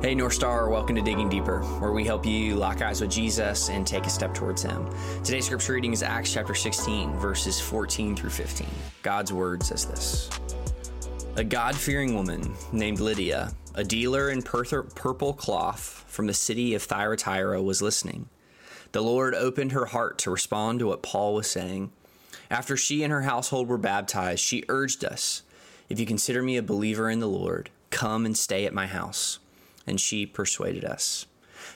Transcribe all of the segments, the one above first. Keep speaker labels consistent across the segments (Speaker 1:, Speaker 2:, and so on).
Speaker 1: Hey, North Star, welcome to Digging Deeper, where we help you lock eyes with Jesus and take a step towards Him. Today's scripture reading is Acts chapter 16, verses 14 through 15. God's word says this A God fearing woman named Lydia, a dealer in purple cloth from the city of Thyatira, was listening. The Lord opened her heart to respond to what Paul was saying. After she and her household were baptized, she urged us If you consider me a believer in the Lord, come and stay at my house and she persuaded us.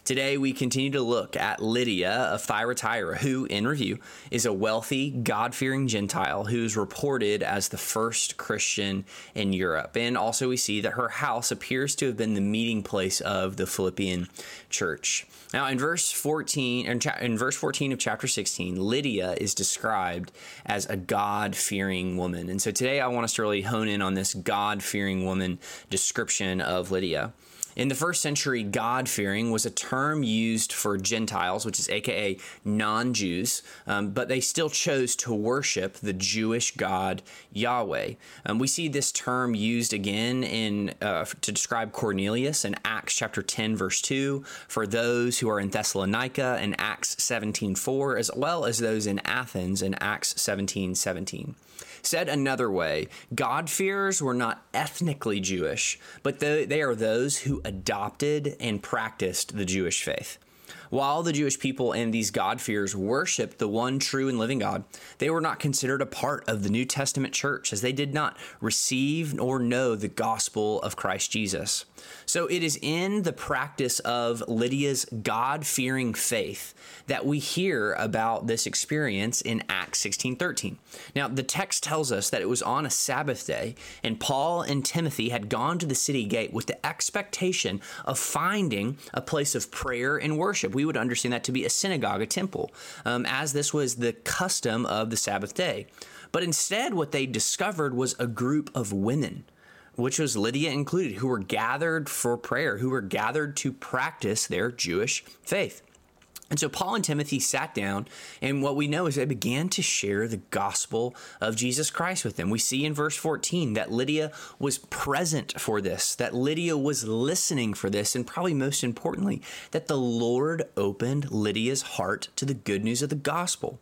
Speaker 1: Today, we continue to look at Lydia of Thyatira, who, in review, is a wealthy, God fearing Gentile who's reported as the first Christian in Europe. And also, we see that her house appears to have been the meeting place of the Philippian church. Now, in verse 14, in verse 14 of chapter 16, Lydia is described as a God fearing woman. And so today, I want us to really hone in on this God fearing woman description of Lydia. In the first century, God fearing was a term used for Gentiles, which is AKA non Jews, um, but they still chose to worship the Jewish God Yahweh. Um, we see this term used again in uh, to describe Cornelius in Acts chapter 10, verse 2, for those who are in Thessalonica in Acts 17, 4, as well as those in Athens in Acts 17, 17. Said another way, God-fearers were not ethnically Jewish, but they are those who adopted and practiced the Jewish faith. While the Jewish people and these God-fearers worshiped the one true and living God, they were not considered a part of the New Testament church as they did not receive or know the gospel of Christ Jesus. So it is in the practice of Lydia's God fearing faith that we hear about this experience in Acts 16:13. Now, the text tells us that it was on a Sabbath day, and Paul and Timothy had gone to the city gate with the expectation of finding a place of prayer and worship. We would understand that to be a synagogue, a temple, um, as this was the custom of the Sabbath day. But instead, what they discovered was a group of women which was Lydia included, who were gathered for prayer, who were gathered to practice their Jewish faith. And so Paul and Timothy sat down, and what we know is they began to share the gospel of Jesus Christ with them. We see in verse 14 that Lydia was present for this, that Lydia was listening for this, and probably most importantly, that the Lord opened Lydia's heart to the good news of the gospel.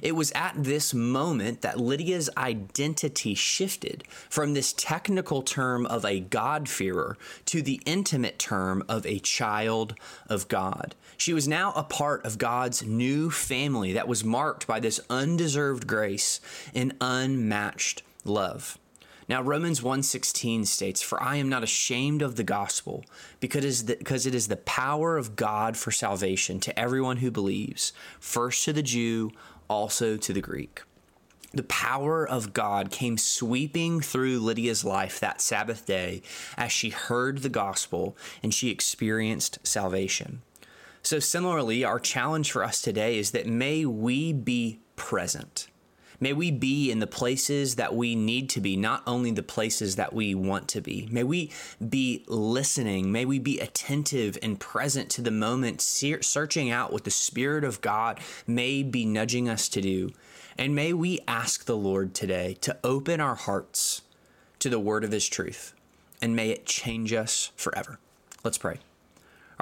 Speaker 1: It was at this moment that Lydia's identity shifted from this technical term of a God-fearer to the intimate term of a child of God. She was now a part of God's new family that was marked by this undeserved grace and unmatched love. Now Romans 1:16 states, "For I am not ashamed of the gospel, because it, is the, power of God for salvation to everyone who believes, first to the Jew, also to the Greek. The power of God came sweeping through Lydia's life that Sabbath day as she heard the gospel and she experienced salvation. So, similarly, our challenge for us today is that may we be present May we be in the places that we need to be, not only the places that we want to be. May we be listening. May we be attentive and present to the moment, searching out what the Spirit of God may be nudging us to do. And may we ask the Lord today to open our hearts to the word of His truth, and may it change us forever. Let's pray.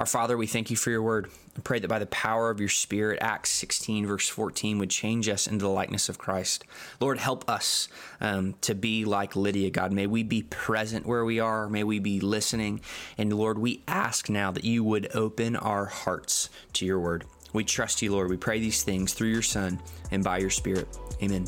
Speaker 1: Our Father, we thank you for your word. I pray that by the power of your Spirit, Acts 16, verse 14, would change us into the likeness of Christ. Lord, help us um, to be like Lydia, God. May we be present where we are. May we be listening. And Lord, we ask now that you would open our hearts to your word. We trust you, Lord. We pray these things through your Son and by your Spirit. Amen.